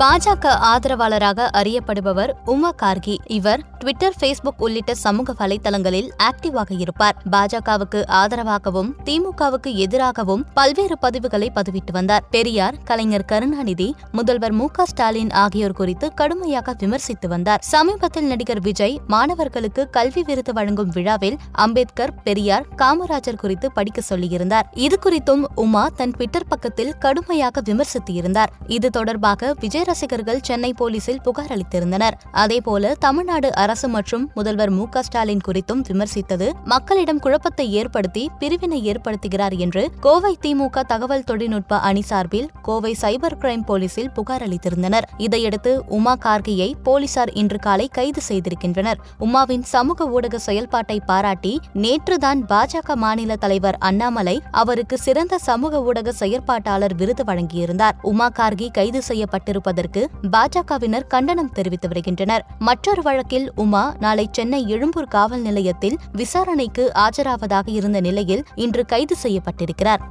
பாஜக ஆதரவாளராக அறியப்படுபவர் உமா கார்கி. இவர் Twitter Facebook உள்ளிட்ட சமூக வலைதளங்களில் ஆக்டிவாக இருப்பார். பாஜகவுக்கு ஆதரவாகவும் திமுகவுக்கு எதிராகவும் பல்வேறு பதிவுகளை பதிவிட்டு வந்தார். பெரியார் கலைஞர் கருணாநிதி முதல்வர் மு ஸ்டாலின் ஆகியோர் குறித்து கடுமையாக விமர்சித்து வந்தார். சமீபத்தில் நடிகர் விஜய் மாணவர்களுக்கு கல்வி விருது வழங்கும் விழாவில் அம்பேத்கர் பெரியார் காமராஜர் குறித்து படிக்க சொல்லியிருந்தார். இது குறித்தும் உமா தன் ட்விட்டர் பக்கத்தில் கடுமையாக விமர்சித்து இருந்தார் இது தொடர்பாக விஜய் ரசிகர்கள் சென்னை போலீசில் புகார் அளித்திருந்தனர். அதேபோல தமிழ்நாடு அரசு மற்றும் முதல்வர் மு ஸ்டாலின் குறித்தும் விமர்சித்தது. மக்களிடம் குழப்பத்தை ஏற்படுத்தி பிரிவினை ஏற்படுத்துகிறார் என்று கோவை திமுக தகவல் தொழில்நுட்ப அணி சார்பில் கோவை சைபர் கிரைம் போலீசில் புகார் அளித்திருந்தனர். இதையடுத்து உமா கார்கியை போலீசார் இன்று காலை கைது செய்திருக்கின்றனர். உமாவின் சமூக ஊடக செயல்பாட்டை பாராட்டி நேற்றுதான் பாஜக மாநில தலைவர் அண்ணாமலை அவருக்கு சிறந்த சமூக ஊடக செயற்பாட்டாளர் விருது வழங்கியிருந்தார். உமா கார்கி கைது செய்யப்பட்டிருப்பது அதற்கு பாஜகவினர் கண்டனம் தெரிவித்து வருகின்றனர். மற்றொரு வழக்கில் உமா நாளை சென்னை எழும்பூர் காவல் நிலையத்தில் விசாரணைக்கு ஆஜராவதாக இருந்த நிலையில் இன்று கைது செய்யப்பட்டிருக்கிறார்.